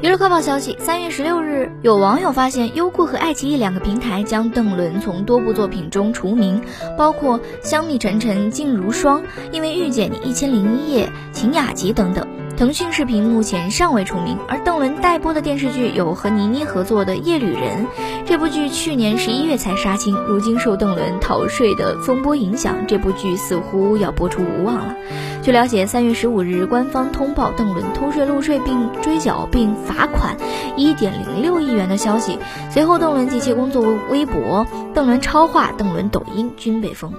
娱乐快报消息：三月十六日，有网友发现优酷和爱奇艺两个平台将邓伦从多部作品中除名，包括《香蜜沉沉烬如霜》、《因为遇见你》、《一千零一夜》、《晴雅集》等等。腾讯视频目前尚未除名，而邓伦待播的电视剧有和倪妮合作的《夜旅人》，这部剧去年十一月才杀青，如今受邓伦逃税的风波影响，这部剧似乎要播出无望了。据了解，三月十五日官方通报邓伦偷税漏税并追缴并罚款一点零六亿元的消息，随后邓伦及其工作微博、邓伦超话、邓伦抖音均被封。